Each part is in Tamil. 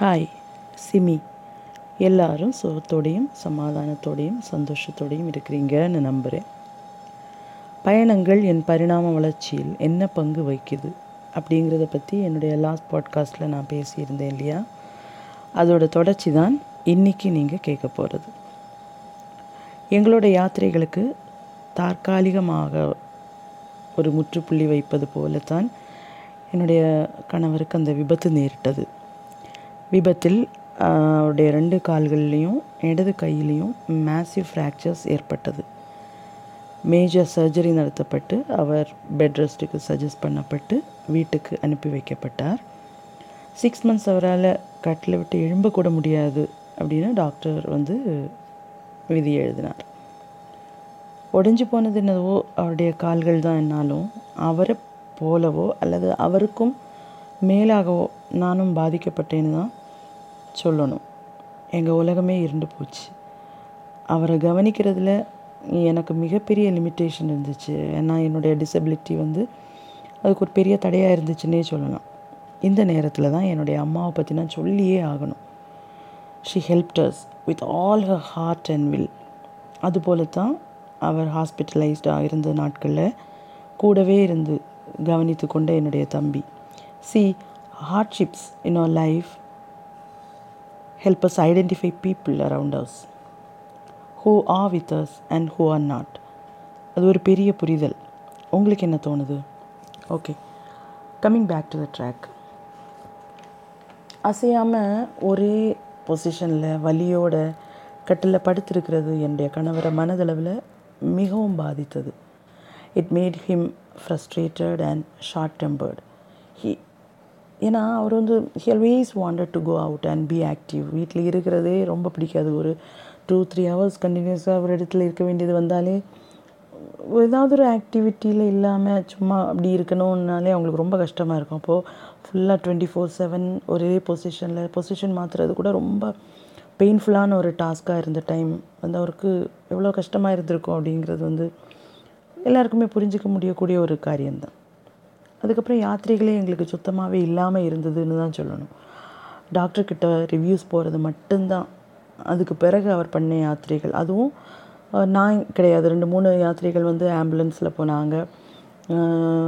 ஹாய் சிமி. எல்லாரும் சுகத்தோடையும் சமாதானத்தோடையும் சந்தோஷத்தோடையும் இருக்கிறீங்கன்னு நம்புகிறேன் பயணங்கள் என் பரிணாம வளர்ச்சியில் என்ன பங்கு வகிக்குது அப்படிங்கிறத பற்றி என்னுடைய லாஸ்ட் பாட்காஸ்ட்டில் நான் பேசியிருந்தேன் இல்லையா? அதோட தொடர்ச்சி தான் இன்றைக்கி நீங்கள் கேட்க போகிறது எங்களோட யாத்திரைகளுக்கு தற்காலிகமாக ஒரு முற்றுப்புள்ளி வைப்பது போல தான் என்னுடைய கணவருக்கு அந்த விபத்து நேரிட்டது. விபத்தில் அவருடைய ரெண்டு கால்கள்லேயும் இடது கையிலையும் மேசிவ் ஃப்ராக்சர்ஸ் ஏற்பட்டது. மேஜர் சர்ஜரி நடத்தப்பட்டு அவர் பெட் ரெஸ்ட்டுக்கு சஜஸ்ட் பண்ணப்பட்டு வீட்டுக்கு அனுப்பி வைக்கப்பட்டார். சிக்ஸ் மந்த்ஸ் அவரால் கட்டில் விட்டு எழும்ப கூட முடியாது அப்படின்னு டாக்டர் வந்து விதி எழுதினார். உடஞ்சி போனது என்னவோ அவருடைய கால்கள் தான் என்னாலும் அவரை போலவோ அல்லது அவருக்கும் மேலாகவோ நானும் பாதிக்கப்பட்டேன்னு தான் சொல்லணும். எங்கள் உலகமே இருண்டு போச்சு. அவரை கவனிக்கிறதுல எனக்கு மிகப்பெரிய லிமிட்டேஷன் இருந்துச்சு. ஏன்னா என்னுடைய டிசபிலிட்டி வந்து அதுக்கு ஒரு பெரிய தடையாக இருந்துச்சுன்னே சொல்லலாம். இந்த நேரத்தில் தான் என்னுடைய அம்மாவை பற்றி நான் சொல்லியே ஆகணும். She helped us with all her heart and will அதுபோல தான் அவர் ஹாஸ்பிட்டலைஸ்டாக இருந்த நாட்களில் கூடவே இருந்து கவனித்து கொண்ட என்னுடைய தம்பி. See hardships in our life help us identify people around us who are with us and who are not அது ஒரு பெரிய புரிதல். உங்களுக்கு என்ன தோணுது? Okay coming back to the track அசையாமல் ஒரே பொசிஷனில் வலியோட கட்டில் படுத்திருக்கிறது என்னுடைய கணவரை மனதளவில் மிகவும் பாதித்தது. It made him frustrated and short tempered he ஏன்னா அவர் வந்து he always wanted to go out and be active வீட்டில் இருக்கிறதே ரொம்ப பிடிக்காது. ஒரு டூ த்ரீ ஹவர்ஸ் கண்டினியூஸாக ஒரு இடத்துல இருக்க வேண்டியது வந்தாலே ஏதாவது ஒரு ஆக்டிவிட்டியில் இல்லாமல் சும்மா அப்படி இருக்கணும்னாலே அவங்களுக்கு ரொம்ப கஷ்டமாக இருக்கும். அப்போது ஃபுல்லாக டுவெண்ட்டி ஃபோர் செவன் ஒரே பொசிஷனில் பொசிஷன் மாற்றுறது கூட ரொம்ப பெயின்ஃபுல்லான ஒரு டாஸ்க்காக இருந்த டைம் வந்து அவருக்கு எவ்வளோ கஷ்டமாக இருந்திருக்கும் அப்படிங்கிறது வந்து எல்லாருக்குமே புரிஞ்சிக்க முடியக்கூடிய ஒரு காரியம்தான். அதுக்கப்புறம் யாத்திரைகளே எங்களுக்கு சுத்தமாகவே இல்லாமல் இருந்ததுன்னு தான் சொல்லணும். டாக்டர்கிட்ட ரிவ்யூஸ் போகிறது மட்டும்தான். அதுக்கு பிறகு அவர் பண்ண யாத்திரைகள். அதுவும் நான் கிடையாது. ரெண்டு மூணு யாத்திரைகள் வந்து ஆம்புலன்ஸில் போனாங்க.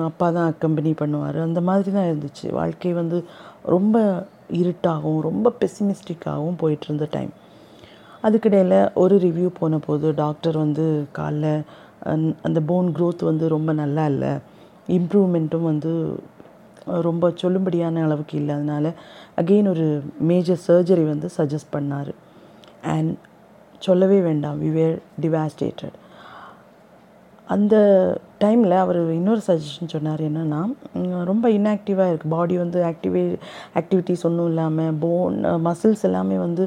அப்பா தான் அக்கம்பெனி பண்ணுவார். அந்த மாதிரி தான் இருந்துச்சு. வாழ்க்கை வந்து ரொம்ப இருட்டாகவும் ரொம்ப பெசிமிஸ்டிக்காகவும் போயிட்டு இருந்த டைம் அதுக்கிடையில் ஒரு ரிவ்யூ போன போது டாக்டர் வந்து காலைல அந்த போன் க்ரோத் வந்து ரொம்ப நல்லா இல்லை. இம்ப்ரூவ்மெண்ட்டும் வந்து ரொம்ப சொல்லும்படியான அளவுக்கு இல்லை. அதனால் அகெயின் ஒரு மேஜர் சர்ஜரி வந்து சஜஸ்ட் பண்ணார். அண்ட் சொல்லவே வேண்டாம் வி வேர் டிவாஸ்டேட்டட் அந்த டைமில் அவர் இன்னொரு சஜஷன் சொன்னார் என்னென்னா ரொம்ப இன்ஆக்டிவாக இருக்குது பாடி வந்து ஆக்டிவே ஆக்டிவிட்டிஸ் ஒன்றும் இல்லாமல் போன் மசில்ஸ் எல்லாமே வந்து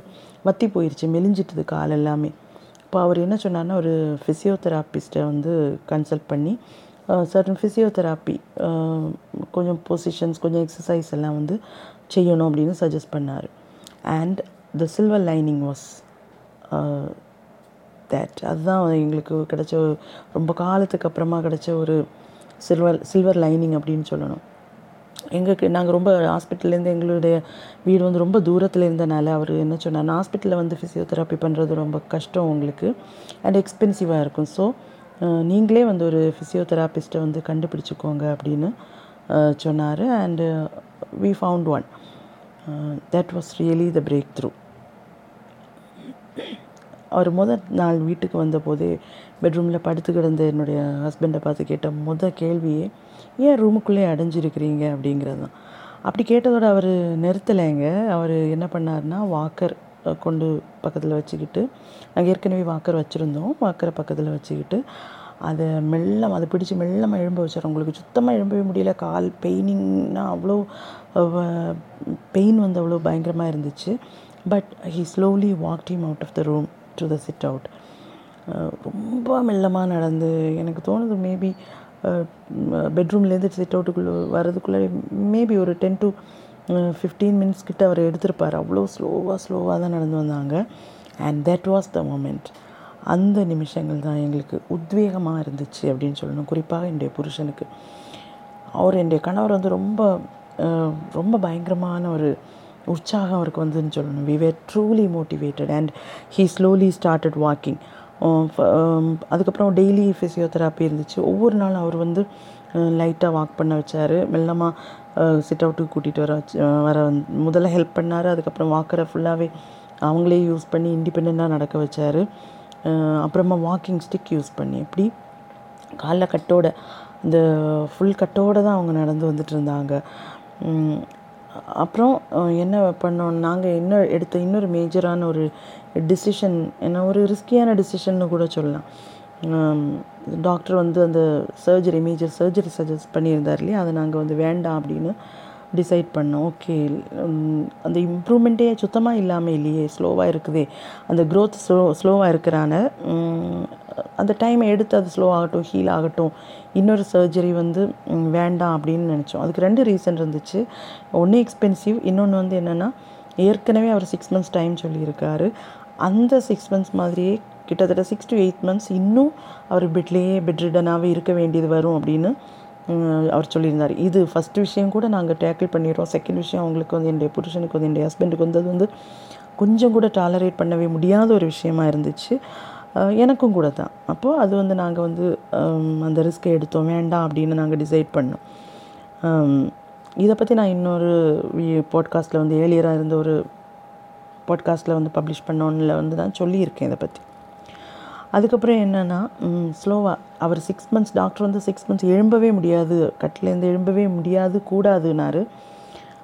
வத்தி போயிடுச்சு மெலிஞ்சிட்டுது கால் எல்லாமே. இப்போ அவர் என்ன சொன்னார்னா ஒரு ஃபிசியோதெராப்பிஸ்ட்டை வந்து கன்சல்ட் பண்ணி சர்டன் ஃபிசியோதெராப்பி கொஞ்சம் பொசிஷன்ஸ் கொஞ்சம் எக்ஸசைஸ் எல்லாம் வந்து செய்யணும் அப்படின்னு சஜஸ்ட் பண்ணார். And the silver lining was that அதுதான் எங்களுக்கு கிடைச்ச ரொம்ப காலத்துக்கு அப்புறமா கிடைச்ச ஒரு சில்வர் சில்வர் லைனிங் அப்படின்னு சொல்லணும். எங்களுக்கு நாங்கள் ரொம்ப ஹாஸ்பிட்டல்லேருந்து எங்களுடைய வீடு வந்து ரொம்ப தூரத்தில் இருந்தனால அவர் என்ன சொன்னார் ஹாஸ்பிட்டலில் வந்து ஃபிசியோதெராப்பி பண்ணுறது ரொம்ப கஷ்டம் உங்களுக்கு அண்ட் எக்ஸ்பென்சிவாக இருக்கும். ஸோ நீங்களே வந்து ஒரு ஃபிசியோதெராபிஸ்ட்டை வந்து கண்டுபிடிச்சிக்கோங்க அப்படின்னு சொன்னார். And we found one that was really the breakthrough அவர் முதல் நாள் வீட்டுக்கு வந்தபோதே பெட்ரூமில் படுத்து கிடந்த என்னுடைய ஹஸ்பண்டை பார்த்து கேட்ட முத கேள்வியே ஏன் ரூமுக்குள்ளே அடைஞ்சிருக்கிறீங்க? அப்படிங்கிறது தான் அப்படி கேட்டதோட அவர் நிறுத்தலைங்க. அவர் என்ன பண்ணார்னா வாக்கர் கொண்டு பக்கத்தில் வச்சுக்கிட்டு நாங்கள் ஏற்கனவே வாக்கர் வச்சுருந்தோம். வாக்கரை பக்கத்தில் வச்சுக்கிட்டு அதை மெல்லம் அதை பிடிச்சி மெல்லமாக எழும்ப வச்சிடறோம். உங்களுக்கு சுத்தமாக எழும்பவே முடியல. கால் பெயினிங்னா அவ்வளோ பெயின் வந்து அவ்வளோ பயங்கரமாக இருந்துச்சு. But he slowly walked him out of the room to the sit out ரொம்ப மெல்லமாக நடந்து எனக்கு தோணுது மேபி பெட்ரூம்லேருந்து சிட் அவுட்டுக்குள்ளே வர்றதுக்குள்ளே மேபி ஒரு டென் டு ஃபிஃப்டீன் மினிட்ஸ் கிட்ட அவர் எடுத்திருப்பார். அவ்வளோ ஸ்லோவாக ஸ்லோவாக தான் நடந்து வந்தாங்க. And that was the moment அந்த நிமிஷங்கள் தான் எங்களுக்கு உத்வேகமாக இருந்துச்சு அப்படின்னு சொல்லணும். குறிப்பாக என்னுடைய புருஷனுக்கு. அவர் என்னுடைய கணவர் வந்து ரொம்ப ரொம்ப பயங்கரமான ஒரு உற்சாகம் அவருக்கு வந்துன்னு சொல்லணும். We were truly motivated and he slowly started walking அதுக்கப்புறம் டெய்லி ஃபிசியோதெரப்பி இருந்துச்சு. ஒவ்வொரு நாளும் அவர் வந்து லைட்டாக வாக் பண்ண வச்சார். மெல்லமாக சிட் அவுட்டுக்கு கூட்டிகிட்டு வர வச்சு வர வந்து முதல்ல ஹெல்ப் பண்ணார் அதுக்கப்புறம் வாக்கரை ஃபுல்லாகவே அவங்களே யூஸ் பண்ணி இண்டிபெண்ட்டாக நடக்க வச்சார். அப்புறமா வாக்கிங் ஸ்டிக் யூஸ் பண்ணி எப்படி காலைல கட்டோட இந்த ஃபுல் கட்டோடு தான் அவங்க நடந்து வந்துட்டு இருந்தாங்க. அப்புறம் என்ன பண்ணோம் நாங்கள் என்ன எடுத்த இன்னொரு மேஜரான ஒரு டிசிஷன் என்ன ஒரு ரிஸ்கியான டிசிஷன்னு கூட சொல்லலாம். டாக்டர் வந்து அந்த சர்ஜரி மேஜர் சர்ஜரி சஜஸ்ட் பண்ணியிருந்தார் இல்லையா? அதை நாங்கள் வந்து வேண்டாம் அப்படின்னு டிசைட் பண்ணோம். ஓகே அந்த இம்ப்ரூவ்மெண்ட்டே சுத்தமாக இல்லாமல் இல்லையே ஸ்லோவாக இருக்குதே. அந்த க்ரோத் ஸ்லோ ஸ்லோவாக இருக்கிறான அந்த டைமை எடுத்து அது ஸ்லோ ஆகட்டும் ஹீல் ஆகட்டும். இன்னொரு சர்ஜரி வந்து வேண்டாம் அப்படின்னு நினச்சோம். அதுக்கு ரெண்டு ரீசன் இருந்துச்சு. ஒன்று எக்ஸ்பென்சிவ் இன்னொன்று வந்து என்னென்னா ஏற்கனவே அவர் சிக்ஸ் மந்த்ஸ் டைம் சொல்லியிருக்காரு. அந்த சிக்ஸ் மந்த்ஸ் மாதிரியே கிட்டத்தட்ட சிக்ஸ் டு எயிட் மந்த்ஸ் இன்னும் அவர் பெட்லேயே பெட்ரிடனாகவே இருக்க வேண்டியது வரும் அப்படின்னு அவர் சொல்லியிருந்தார். இது ஃபஸ்ட்டு விஷயம் கூட நாங்கள் டேக்கிள் பண்ணிடுறோம். செகண்ட் விஷயம் அவங்களுக்கு வந்து என்னுடைய புருஷனுக்கு வந்து என்னுடைய ஹஸ்பண்டுக்கு வந்தது வந்து கொஞ்சம் கூட டாலரேட் பண்ணவே முடியாத ஒரு விஷயமா இருந்துச்சு. எனக்கும் கூட தான். அப்போது அது வந்து நாங்கள் வந்து அந்த ரிஸ்க்கை எடுத்தோம். வேண்டாம் அப்படின்னு நாங்கள் டிசைட் பண்ணோம். இதை பற்றி நான் இன்னொரு பாட்காஸ்ட்டில் வந்து ஏழியராக இருந்த ஒரு பாட்காஸ்ட்டில் வந்து பப்ளிஷ் பண்ணோன்னில் வந்து நான் சொல்லியிருக்கேன் இதை பற்றி அதுக்கப்புறம் என்னென்னா ஸ்லோவாக அவர் சிக்ஸ் மந்த்ஸ் டாக்டர் வந்து சிக்ஸ் மந்த்ஸ் எழும்பவே முடியாது. கட்டிலேருந்து எழும்பவே முடியாது கூடாதுனாரு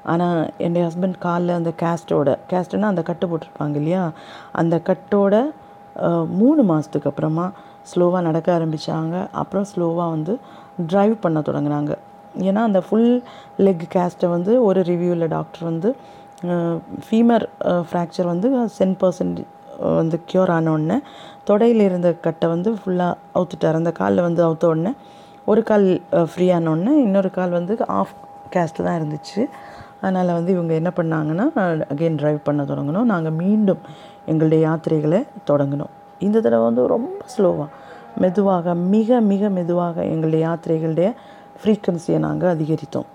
ஆனால் என் ஹஸ்பண்ட் காலில் அந்த கேஸ்டோட கேஸ்ட்னா அந்த கட்டு போட்டிருப்பாங்க இல்லையா? அந்த கட்டோட மூணு மாதத்துக்கு அப்புறமா ஸ்லோவாக நடக்க ஆரம்பித்தாங்க அப்புறம் ஸ்லோவாக வந்து ட்ரைவ் பண்ண தொடங்கினாங்க. ஏன்னா அந்த ஃபுல் லெக் கேஸ்ட்டை வந்து ஒரு ரிவ்யூவில் டாக்டர் வந்து ஃபீமர் ஃப்ராக்சர் வந்து சென் பர்சன்ட் வந்து க்யூர் ஆன உடனே தொடையில் இருந்த கட்டை வந்து ஃபுல்லாக அவுத்துட்டார். அந்த காலில் வந்து அவுத்த உடனே ஒரு கால் ஃப்ரீ உடனே இன்னொரு கால் வந்து ஆஃப் கேஸ்ட் தான் இருந்துச்சு. அதனால் வந்து இவங்க என்ன பண்ணாங்கன்னா அகெயின் ட்ரைவ் பண்ண தொடங்கணும். நாங்கள் மீண்டும் எங்களுடைய யாத்திரைகளை தொடங்கினோம் இந்த தடவை வந்து ரொம்ப ஸ்லோவாக மெதுவாக மிக மிக மெதுவாக எங்களுடைய யாத்திரைகளுடைய ஃப்ரீக்குவன்சியை நாங்கள் அதிகரித்தோம்.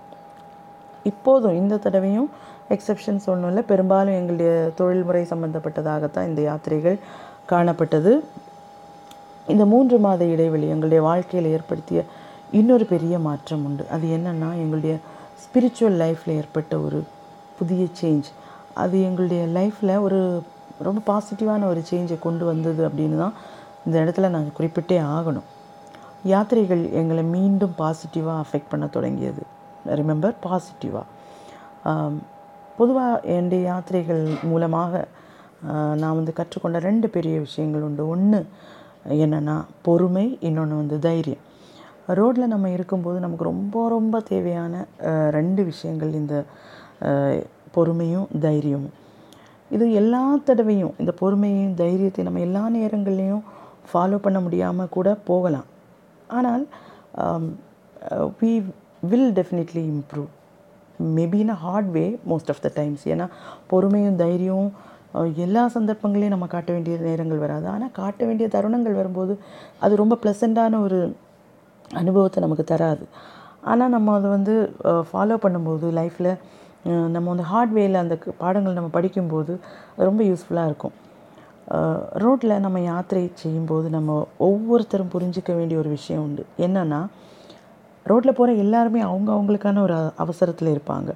இப்போதும் இந்த தடவையும் எக்ஸப்ஷன்ஸ் ஒன்றும் இல்லை. பெரும்பாலும் எங்களுடைய தொழில்முறை சம்பந்தப்பட்டதாகத்தான் இந்த யாத்திரைகள் காணப்பட்டது. இந்த மூன்று மாத இடைவெளி எங்களுடைய வாழ்க்கையில் ஏற்படுத்திய இன்னொரு பெரிய மாற்றம் உண்டு. அது என்னென்னா எங்களுடைய ஸ்பிரிச்சுவல் லைஃப்பில் ஏற்பட்ட ஒரு புதிய சேஞ்ச் அது எங்களுடைய லைஃப்பில் ஒரு ரொம்ப பாசிட்டிவான ஒரு சேஞ்சை கொண்டு வந்தது அப்படின்னு தான் இந்த இடத்துல நான் குறிப்பிட்டே ஆகணும். யாத்திரைகள் எங்களை மீண்டும் பாசிட்டிவாக அஃபெக்ட் பண்ண தொடங்கியது. ரிமெம்பர் பாசிட்டிவாக பொதுவாக என்னுடைய யாத்திரைகள் மூலமாக நான் வந்து கற்றுக்கொண்ட ரெண்டு பெரிய விஷயங்கள் உண்டு. ஒன்று என்னென்னா பொறுமை இன்னொன்று வந்து தைரியம். ரோட்டில் நம்ம இருக்கும்போது நமக்கு ரொம்ப ரொம்ப தேவையான ரெண்டு விஷயங்கள் இந்த பொறுமையும் தைரியமும். இது எல்லா தடவையும் இந்த பொறுமையும் தைரியத்தை நம்ம எல்லா நேரங்கள்லையும் ஃபாலோ பண்ண முடியாமல் கூட போகலாம். ஆனால் we will definitely improve maybe in a hard way most of the times ஏன்னா பொறுமையும் தைரியம் எல்லா சந்தர்ப்பங்களையும் நம்ம காட்ட வேண்டிய நேரங்கள் வராது. ஆனால் காட்ட வேண்டிய தருணங்கள் வரும்போது அது ரொம்ப ப்ளசண்ட்டான ஒரு அனுபவத்தை நமக்கு தராது. ஆனால் நம்ம அதை வந்து ஃபாலோ பண்ணும்போது லைஃப்பில் நம்ம வந்து ஹார்ட் அந்த பாடங்கள் நம்ம படிக்கும்போது ரொம்ப யூஸ்ஃபுல்லாக இருக்கும். ரோட்டில் நம்ம யாத்திரை செய்யும்போது நம்ம ஒவ்வொருத்தரும் புரிஞ்சிக்க வேண்டிய ஒரு விஷயம் உண்டு. என்னென்னா ரோட்டில் போகிற எல்லாருமே அவங்க அவங்களுக்கான ஒரு அவசரத்தில் இருப்பாங்க.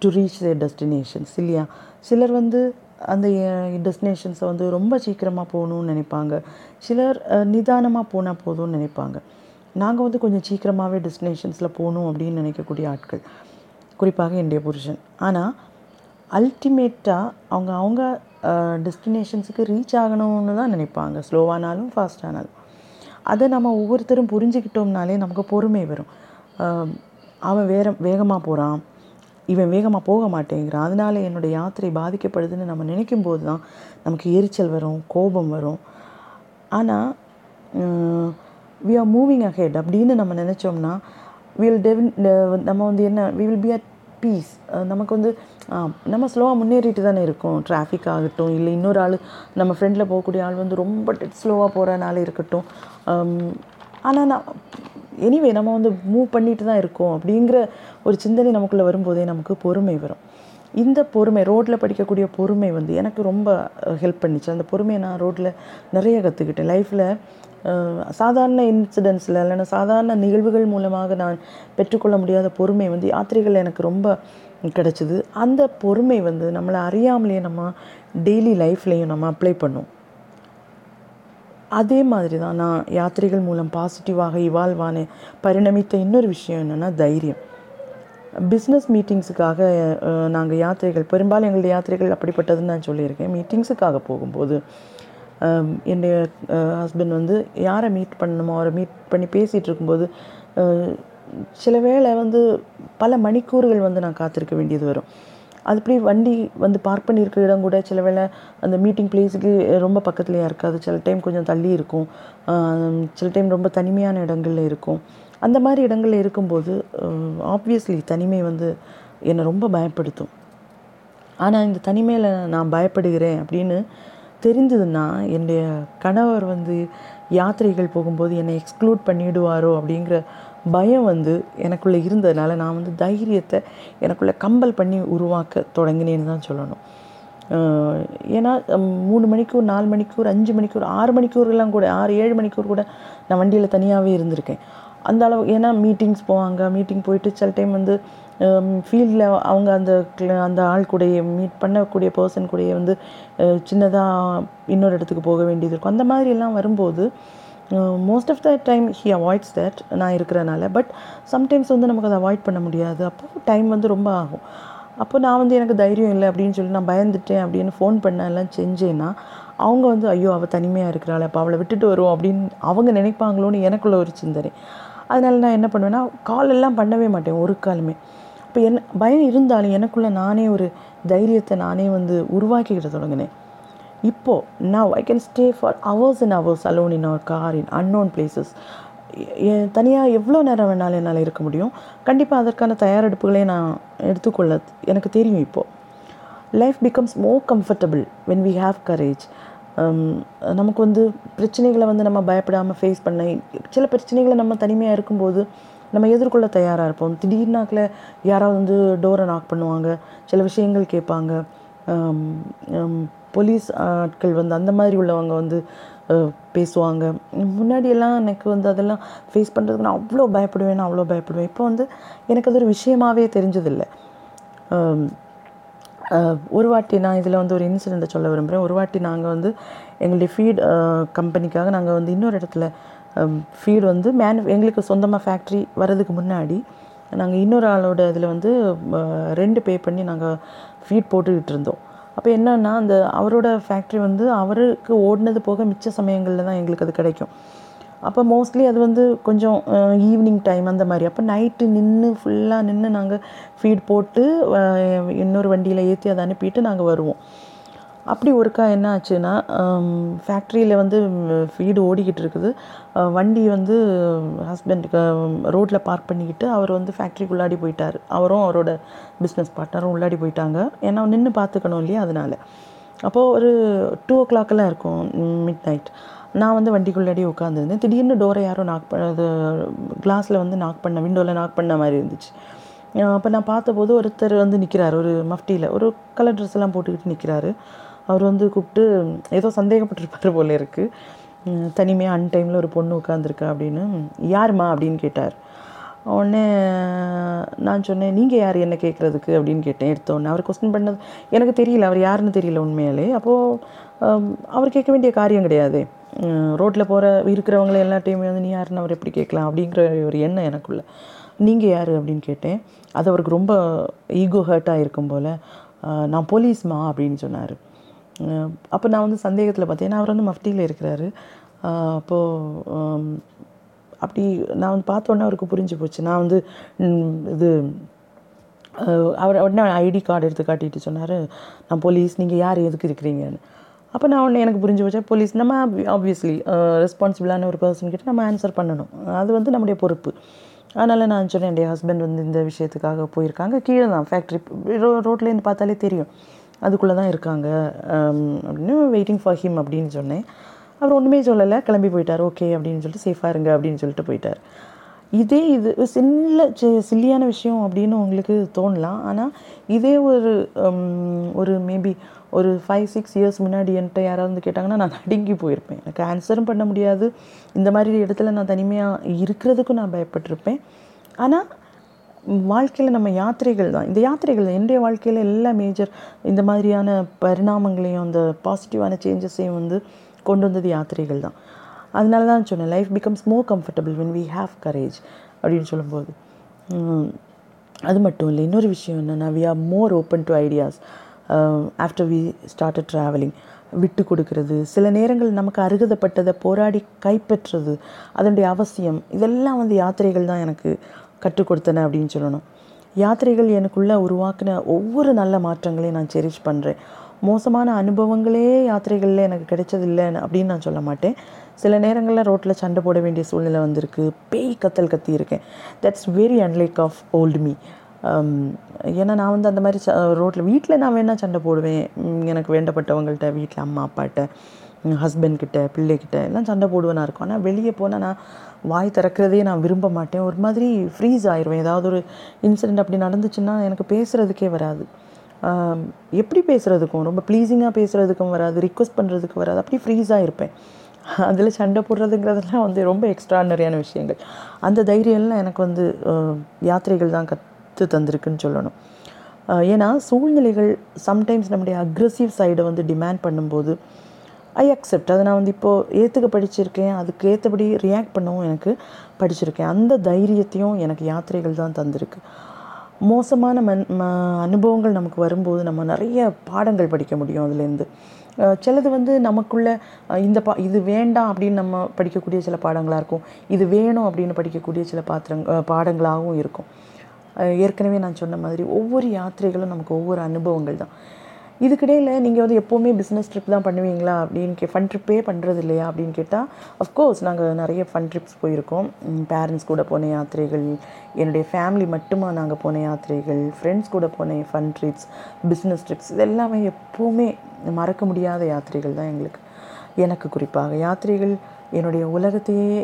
டு ரீச் their டெஸ்டினேஷன்ஸ் இல்லையா? சிலர் வந்து அந்த டெஸ்டினேஷன்ஸை வந்து ரொம்ப சீக்கிரமாக போகணும்னு நினைப்பாங்க. சிலர் நிதானமாக போனால் போதும்னு நினைப்பாங்க. நாங்கள் வந்து கொஞ்சம் சீக்கிரமாகவே டெஸ்டினேஷன்ஸில் போகணும் அப்படின்னு நினைக்கக்கூடிய ஆட்கள். குறிப்பாக என்னுடைய புருஷன். ஆனால் அல்டிமேட்டாக அவங்க அவங்க டெஸ்டினேஷன்ஸுக்கு ரீச் ஆகணும்னு தான் நினைப்பாங்க. ஸ்லோவானாலும் ஃபாஸ்டானாலும் அதை நம்ம ஒவ்வொருத்தரும் புரிஞ்சுக்கிட்டோம்னாலே நமக்கு பொறுமை வரும். அவன் வேற வேகமாக போகிறான் இவன் வேகமாக போக மாட்டேங்கிறான். அதனால என்னுடைய யாத்திரை பாதிக்கப்படுதுன்னு நம்ம நினைக்கும் போது தான் நமக்கு எரிச்சல் வரும் கோபம் வரும். ஆனால் வி ஆர் மூவிங் அஹெட் அப்படின்னு நம்ம நினச்சோம்னா வில் டெவின் நம்ம வந்து என்ன we will be at peace நமக்கு வந்து நம்ம ஸ்லோவாக முன்னேறிட்டு தானே இருக்கோம். டிராஃபிக் ஆகட்டும் இல்லை இன்னொரு ஆள் நம்ம ஃப்ரெண்டில் போகக்கூடிய ஆள் வந்து ரொம்ப ஸ்லோவாக போகிறனால இருக்கட்டும். ஆனால் நான் எனிவே நம்ம வந்து மூவ் பண்ணிட்டு தான் இருக்கோம் அப்படிங்கிற ஒரு சிந்தனை நமக்குள்ளே வரும்போதே நமக்கு பொறுமை வரும். இந்த பொறுமை ரோட்டில் படிக்கக்கூடிய பொறுமை வந்து எனக்கு ரொம்ப ஹெல்ப் பண்ணிச்சு. அந்த பொறுமையை நான் ரோட்டில் நிறைய கற்றுக்கிட்டேன் லைஃப்பில் சாதாரண இன்சிடென்ட்ஸில் இல்லைன்னா சாதாரண நிகழ்வுகள் மூலமாக நான் பெற்றுக்கொள்ள முடியாத பொறுமை வந்து யாத்திரைகள் எனக்கு ரொம்ப கிடச்சிது. அந்த பொறுமை வந்து நம்மளை அறியாமலேயே நம்ம டெய்லி லைஃப்லேயும் நம்ம அப்ளை பண்ணோம் அதே மாதிரி தான் நான் யாத்திரைகள் மூலம் பாசிட்டிவாக இவால்வ் ஆன பரிணமித்த இன்னொரு விஷயம் என்னென்னா தைரியம். பிஸ்னஸ் மீட்டிங்ஸுக்காக நாங்கள் யாத்திரைகள் பெரும்பாலும் எங்களுடைய யாத்திரைகள் அப்படிப்பட்டதுன்னு நான் சொல்லியிருக்கேன். மீட்டிங்ஸுக்காக போகும்போது என்னுடைய ஹஸ்பண்ட் வந்து யாரை மீட் பண்ணணுமோ அவரை மீட் பண்ணி பேசிகிட்டு இருக்கும்போது சில வேளை வந்து பல மணிக்கூறுகள் வந்து நான் காத்திருக்க வேண்டியது வரும். அது இப்படி வண்டி வந்து பார்க் பண்ணியிருக்கிற இடம் கூட சில வேளை அந்த மீட்டிங் பிளேஸுக்கு ரொம்ப பக்கத்துலேயே இருக்காது. சில டைம் கொஞ்சம் தள்ளி இருக்கும். சில டைம் ரொம்ப தனிமையான இடங்கள்ல இருக்கும். அந்த மாதிரி இடங்கள்ல இருக்கும்போது ஆப்வியஸ்லி தனிமை வந்து என்னை ரொம்ப பயப்படுத்தும் ஆனால் இந்த தனிமையில் நான் பயப்படுகிறேன் அப்படின்னு தெரிஞ்சதுன்னா என்னுடைய கணவர் வந்து யாத்திரைகள் போகும்போது என்னை எக்ஸ்க்ளூட் பண்ணிவிடுவாரோ அப்படிங்கிற பயம் வந்து எனக்குள்ளே இருந்ததுனால நான் வந்து தைரியத்தை எனக்குள்ளே கம்பல் பண்ணி உருவாக்க தொடங்கினேன்னு தான் சொல்லணும். ஏன்னா மூணு மணிக்கூர் நாலு மணிக்கூர் அஞ்சு மணிக்கூர் ஆறு மணிக்கூர்லாம் கூட ஆறு ஏழு மணிக்கூர் கூட நான் வண்டியில் தனியாகவே இருந்திருக்கேன். அந்த அளவு ஏன்னா மீட்டிங்ஸ் போவாங்க மீட்டிங் போயிட்டு சில டைம் வந்து ஃபீல்டில் அவங்க அந்த அந்த ஆள் கூடயே மீட் பண்ணக்கூடிய பர்சன் கூடயே வந்து சின்னதாக இன்னொரு இடத்துக்கு போக வேண்டியது இருக்கும். அந்த மாதிரி எல்லாம் வரும்போது most of the time he avoids that நான் இருக்கிறனால. பட் சம்டைம்ஸ் வந்து நமக்கு அதை அவாய்ட் பண்ண முடியாது. அப்போ டைம் வந்து ரொம்ப ஆகும். அப்போ நான் வந்து எனக்கு தைரியம் இல்லை அப்படின்னு சொல்லி நான் பயந்துட்டேன் அப்படின்னு ஃபோன் பண்ண எல்லாம் செஞ்சேன்னா அவங்க வந்து ஐயோ அவள் தனிமையாக இருக்கிறாள் அப்போ அவளை விட்டுட்டு வருவோம் அப்படின்னு அவங்க நினைப்பாங்களோன்னு எனக்குள்ள ஒரு சிந்தனை. அதனால் நான் என்ன பண்ணுவேன்னா கால் எல்லாம் பண்ணவே மாட்டேன் ஒரு காலுமே. இப்போ என்ன பயம் இருந்தாலும் எனக்குள்ளே நானே ஒரு தைரியத்தை நானே வந்து உருவாக்கிக்கிட்ட தொடங்கினேன். இப்போது now I can stay for hours and hours alone in our car in unknown places தனியாக எவ்வளோ நேரம் வேணாலும் என்னால் இருக்க முடியும். கண்டிப்பாக அதற்கான தயாரெடுப்புகளை நான் எடுத்துக்கொள்ள எனக்கு தெரியும் இப்போது life becomes more comfortable when we have courage நமக்கு வந்து பிரச்சனைகளை வந்து நம்ம பயப்படாமல் ஃபேஸ் பண்ண சில பிரச்சனைகளை நம்ம தனிமையாக இருக்கும்போது நம்ம எதிர்கொள்ள தயாராக இருப்போம். திடீர்னாக்கில் யாராவது வந்து டோரை நாக் பண்ணுவாங்க. சில விஷயங்கள் கேட்பாங்க. போலீஸ் ஆட்கள் வந்து அந்த மாதிரி உள்ளவங்க வந்து பேசுவாங்க. முன்னாடியெல்லாம் எனக்கு வந்து அதெல்லாம் ஃபேஸ் பண்ணுறதுக்கு நான் அவ்வளோ பயப்படுவேன் நான் அவ்வளோ பயப்படுவேன். இப்போ வந்து எனக்கு அது ஒரு விஷயமாவே தெரிஞ்சதில்லை. ஒரு வாட்டி நான் இதில் வந்து ஒரு இன்சிடெண்ட்டை சொல்ல விரும்புகிறேன் ஒரு வாட்டி நாங்கள் வந்து எங்களுடைய ஃபீட் கம்பெனிக்காக நாங்கள் வந்து இன்னொரு இடத்துல ஃபீட் வந்து மேனு எங்களுக்கு சொந்தமாக ஃபேக்ட்ரி வர்றதுக்கு முன்னாடி நாங்கள் இன்னொரு ஆளோட இதில் வந்து ரெண்டு பே பண்ணி நாங்கள் ஃபீட் போட்டுக்கிட்டு இருந்தோம். அப்போ என்னன்னா அந்த அவரோட ஃபேக்ட்ரி வந்து அவருக்கு ஓடினது போக மிச்ச சமயங்களில் தான் எங்களுக்கு அது கிடைக்கும். அப்போ மோஸ்ட்லி அது வந்து கொஞ்சம் ஈவினிங் டைம் அந்த மாதிரி. அப்போ நைட்டு நின்று ஃபுல்லாக நின்று நாங்கள் ஃபீட் போட்டு இன்னொரு வண்டியில் ஏற்றி அதை அனுப்பிட்டு நாங்கள் வருவோம். அப்படி ஒருக்கா என்ன ஆச்சுன்னா ஃபேக்ட்ரியில் வந்து ஃபீடு ஓடிக்கிட்டு இருக்குது. வண்டி வந்து ஹஸ்பண்டுக்கு ரோட்டில் பார்க் பண்ணிக்கிட்டு அவர் வந்து ஃபேக்ட்ரிக்குள்ளாடி போயிட்டார். அவரும் அவரோட பிஸ்னஸ் பார்ட்னரும் உள்ளாடி போயிட்டாங்க. ஏன்னா நின்று பார்த்துக்கணும் இல்லையா அதனால். அப்போது ஒரு டூ ஓ கிளாக்கெல்லாம் இருக்கும் மிட் நைட் நான் வந்து வண்டிக்குள்ளாடி உட்காந்துருந்தேன் திடீர்னு டோரை யாரும் நாக் பண்ண அது கிளாஸில் வந்து நாக் பண்ண விண்டோவில் நாக் பண்ண மாதிரி இருந்துச்சு. அப்போ நான் பார்த்தபோது ஒருத்தர் வந்து நிற்கிறார் ஒரு மஃப்டியில். ஒரு கலர் ட்ரெஸ் எல்லாம் போட்டுக்கிட்டு நிற்கிறாரு அவர் வந்து கூப்பிட்டு ஏதோ சந்தேகப்பட்டிருப்பார் போல இருக்குது தனிமையாக அன் டைமில் ஒரு பொண்ணு உட்காந்துருக்கா அப்படின்னு. யாருமா அப்படின்னு கேட்டார். உடனே நான் சொன்னேன் நீங்கள் யார்? என்ன கேட்குறதுக்கு அப்படின்னு கேட்டேன் எடுத்தோடனே அவர் கொஸ்டின் பண்ணது எனக்கு தெரியல அவர் யாருன்னு தெரியல உண்மையாலே. அப்போது அவர் கேட்க வேண்டிய காரியம் கிடையாது. ரோட்டில் போகிற இருக்கிறவங்கள எல்லாத்தையுமே வந்து நீ யாருன்னு அவர் எப்படி கேட்கலாம்? அப்படிங்கிற ஒரு எண்ணம் எனக்குள்ள. நீங்கள் யார்? அப்படின்னு கேட்டேன். அது அவருக்கு ரொம்ப ஈகோ ஹர்ட்டாக இருக்கும் போல் நான் போலீஸ்மா அப்படின்னு சொன்னார். அப்போ நான் வந்து சந்தேகத்தில் பார்த்தேன். ஏன்னா அவர் வந்து மஃப்டியில் இருக்கிறாரு. அப்போது அப்படி நான் வந்து பார்த்தோன்னே அவருக்கு புரிஞ்சு போச்சு. நான் வந்து இது அவர் உடனே ஐடி கார்டு எடுத்து காட்டிட்டு சொன்னார் நான் போலீஸ் நீங்கள் யார் எதுக்கு இருக்கிறீங்கன்னு? அப்போ நான் உடனே எனக்கு புரிஞ்சு போச்சா. போலீஸ் நம்ம ஆப்வியஸ்லி ரெஸ்பான்சிபிளான ஒரு பர்சன்கிட்ட நம்ம ஆன்சர் பண்ணணும். அது வந்து நம்முடைய பொறுப்பு. அதனால் நான் சொன்னேன் என்னுடைய ஹஸ்பண்ட் வந்து இந்த விஷயத்துக்காக போயிருக்காங்க. கீழே தான் ஃபேக்ட்ரி ரோ ரோட்லேருந்து பார்த்தாலே தெரியும். அதுக்குள்ளே தான் இருக்காங்க. அப்படின்னு வெயிட்டிங் ஃபார் ஹிம் அப்படின்னு சொன்னேன். அவர் ஒன்றுமே சொல்லலை. கிளம்பி போயிட்டார். ஓகே அப்படின்னு சொல்லிட்டு சேஃபாக இருங்க அப்படின்னு சொல்லிட்டு போயிட்டார். இதே இது சில்ல சில்லியான விஷயம் அப்படின்னு உங்களுக்கு தோணலாம். ஆனால் இதே ஒரு ஒரு மேபி ஒரு ஃபைவ் சிக்ஸ் இயர்ஸ் முன்னாடி என்கிட்ட யாராவது வந்து கேட்டாங்கன்னா நான் நடுங்கி போயிருப்பேன். எனக்கு ஆன்சரும் பண்ண முடியாது. இந்த மாதிரி இடத்துல நான் தனிமையாக இருக்கிறதுக்கும் நான் பயப்பட்டிருப்பேன். ஆனால் வாழ்க்கையில் நம்ம யாத்திரைகள் தான். இந்த யாத்திரைகள் தான் என்னுடைய வாழ்க்கையில் எல்லா மேஜர் இந்த மாதிரியான பரிணாமங்களையும் அந்த பாசிட்டிவான சேஞ்சஸையும் வந்து கொண்டு வந்தது யாத்திரைகள் தான். அதனால தான் சொன்னேன் life becomes more comfortable when we have courage அப்படின்னு சொல்லும்போது. அது மட்டும் இல்லை இன்னொரு விஷயம் என்னென்னா we are more open to ideas after we start travelling விட்டு கொடுக்கறது சில நேரங்கள் நமக்கு அருகதப்பட்டதை போராடி கைப்பற்றுறது அதனுடைய அவசியம் இதெல்லாம் வந்து யாத்திரைகள் தான் எனக்கு கற்றுக் கொடுத்தன அப்படின்னு சொல்லணும். யாத்திரைகள் எனக்குள்ளே உருவாக்கின ஒவ்வொரு நல்ல மாற்றங்களையும் நான் செரிஷ் பண்ணுறேன் மோசமான அனுபவங்களே யாத்திரைகளில் எனக்கு கிடைச்சதில்லை அப்படின்னு நான் சொல்ல மாட்டேன். சில நேரங்களில் ரோட்டில் சண்டை போட வேண்டிய சூழ்நிலை வந்திருக்கு. பேய் கத்தல் கத்தி இருக்கேன். That's very unlike of old me ஏன்னா நான் வந்து அந்த மாதிரி ச ரோட்டில் வீட்டில் நான் வேணால் சண்டை போடுவேன். எனக்கு வேண்டப்பட்டவங்கள்ட்ட வீட்டில் அம்மா அப்பாட்ட ஹஸ்பண்ட்கிட்ட பிள்ளைகிட்ட எல்லாம் சண்டை போடுவேனா இருக்கும். ஆனால் வெளியே போனால் நான் வாய் திறக்கிறதே நான் விரும்ப மாட்டேன். ஒரு மாதிரி ஃப்ரீஸ் ஆயிடுவேன் ஏதாவது ஒரு இன்சிடெண்ட் அப்படி நடந்துச்சுன்னா எனக்கு பேசுகிறதுக்கே வராது. எப்படி பேசுகிறதுக்கும் ரொம்ப ப்ளீஸிங்காக பேசுகிறதுக்கும் வராது. ரிக்வஸ்ட் பண்ணுறதுக்கு வராது. அப்படி ஃப்ரீஸாக இருப்பேன் அதில் சண்டை போடுறதுங்கிறதெல்லாம் வந்து ரொம்ப எக்ஸ்ட்ரானரியான விஷயங்கள். அந்த தைரியம்லாம் எனக்கு வந்து யாத்திரைகள் தான் கற்று தந்திருக்குன்னு சொல்லணும். ஏன்னா சூழ்நிலைகள் சம்டைம்ஸ் நம்முடைய அக்ரெசிவ் சைடை வந்து டிமேண்ட் பண்ணும்போது ஐ அக்செப்ட் அதை நான் வந்து இப்போது ஏற்றுக்க படிச்சிருக்கேன். அதுக்கு ஏற்றபடி ரியாக்ட் பண்ணவும் எனக்கு படிச்சிருக்கேன். அந்த தைரியத்தையும் எனக்கு யாத்திரைகள் தான் தந்திருக்கு. மோசமான மன் அனுபவங்கள் நமக்கு வரும்போது நம்ம நிறைய பாடங்கள் படிக்க முடியும் அதுலேருந்து. சிலது வந்து நமக்குள்ள இந்த பா இது வேண்டாம் அப்படின்னு நம்ம படிக்கக்கூடிய சில பாடங்களாக இருக்கும். இது வேணும் அப்படின்னு படிக்கக்கூடிய சில பாத்திரங் பாடங்களாகவும் இருக்கும். ஏற்கனவே நான் சொன்ன மாதிரி ஒவ்வொரு யாத்திரைகளும் நமக்கு ஒவ்வொரு அனுபவங்கள் தான். இதுக்கிடையில் நீங்கள் வந்து எப்போவுமே பிஸ்னஸ் ட்ரிப் தான் பண்ணுவீங்களா? அப்படின்னு கே ஃபன் ட்ரிப்பே பண்ணுறது இல்லையா? அப்படின்னு கேட்டால் அஃப்கோர்ஸ் நாங்கள் நிறைய ஃபன் ட்ரிப்ஸ் போயிருக்கோம். பேரண்ட்ஸ் கூட போன யாத்திரைகள் என்னுடைய ஃபேமிலி மட்டுமா நாங்கள் போன யாத்திரைகள் ஃப்ரெண்ட்ஸ் கூட போன ஃபன் ட்ரிப்ஸ் பிஸ்னஸ் ட்ரிப்ஸ் இது எல்லாமே எப்போவுமே மறக்க முடியாத யாத்திரைகள் தான் எங்களுக்கு. எனக்கு குறிப்பாக யாத்திரைகள் என்னுடைய உலகத்தையே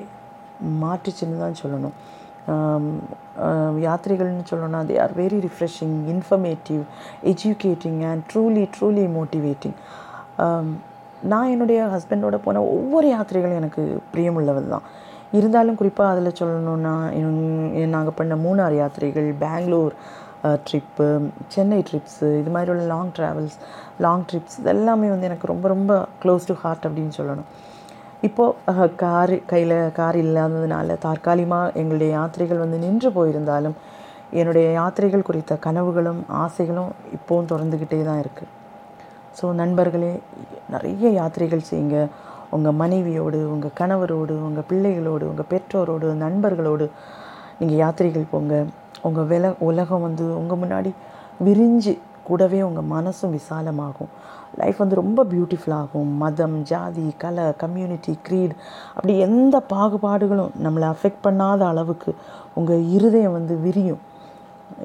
மாற்றிச்சுன்னு தான் சொல்லணும். யாத்திரைகள்னு சொல்லணும்னா they are very refreshing informative educating and truly truly motivating நான் என்னுடைய ஹஸ்பண்டோட போன ஒவ்வொரு யாத்திரைகளும் எனக்கு பிரியமுள்ளவது தான் இருந்தாலும் குறிப்பாக அதில் சொல்லணுன்னா நாங்கள் பண்ண மூணார் யாத்திரைகள் பெங்களூர் ட்ரிப்பு சென்னை ட்ரிப்ஸு இது மாதிரி உள்ள லாங் ட்ராவல்ஸ் லாங் ட்ரிப்ஸ் இதெல்லாமே வந்து எனக்கு ரொம்ப ரொம்ப க்ளோஸ் டு ஹார்ட் அப்படின்னு சொல்லணும். இப்போது கார் கையில் கார் இல்லாததுனால தற்காலிகமாக எங்களுடைய யாத்திரைகள் வந்து நின்று போயிருந்தாலும் என்னுடைய யாத்திரைகள் குறித்த கனவுகளும் ஆசைகளும் இப்போவும் தொடர்ந்துக்கிட்டே தான் இருக்குது ஸோ நண்பர்களே நிறைய யாத்திரைகள் செய்யுங்க. உங்கள் மனைவியோடு உங்கள் கணவரோடு உங்கள் பிள்ளைகளோடு உங்கள் பெற்றோரோடு நண்பர்களோடு நீங்கள் யாத்திரைகள் போங்க. உங்கள் வில உலகம் வந்து உங்கள் முன்னாடி விரிஞ்சு கூடவே உங்கள் மனசும் விசாலமாகும். லைஃப் வந்து ரொம்ப பியூட்டிஃபுல்லாகும் மதம் ஜாதி கலை கம்யூனிட்டி க்ரீட் அப்படி எந்த பாகுபாடுகளும் நம்மளை அஃபெக்ட் பண்ணாத அளவுக்கு உங்கள் இருதயம் வந்து விரியும்.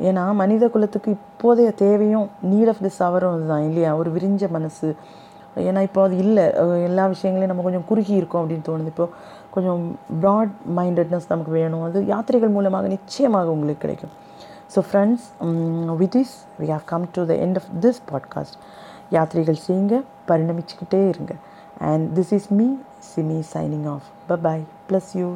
ஏன்னா மனித குலத்துக்கு இப்போதைய தேவையும் நீட் ஆஃப் திஸ் அவரும் அதுதான் இல்லையா? ஒரு விரிஞ்ச மனசு. ஏன்னா இப்போ அது இல்லை. எல்லா விஷயங்களையும் நம்ம கொஞ்சம் குறுகி இருக்கோம் அப்படின்னு தோணுது. இப்போ கொஞ்சம் ப்ராட் மைண்டட்னஸ் நமக்கு வேணும். அது யாத்திரைகள் மூலமாக நிச்சயமாக உங்களுக்கு கிடைக்கும். So friends with this we have come to the end of this podcast யாத்திரைகள் செய்யுங்க பரிணமிச்சுக்கிட்டே இருங்க and this is me Simi signing off ப பாய் ப்ளஸ் யூ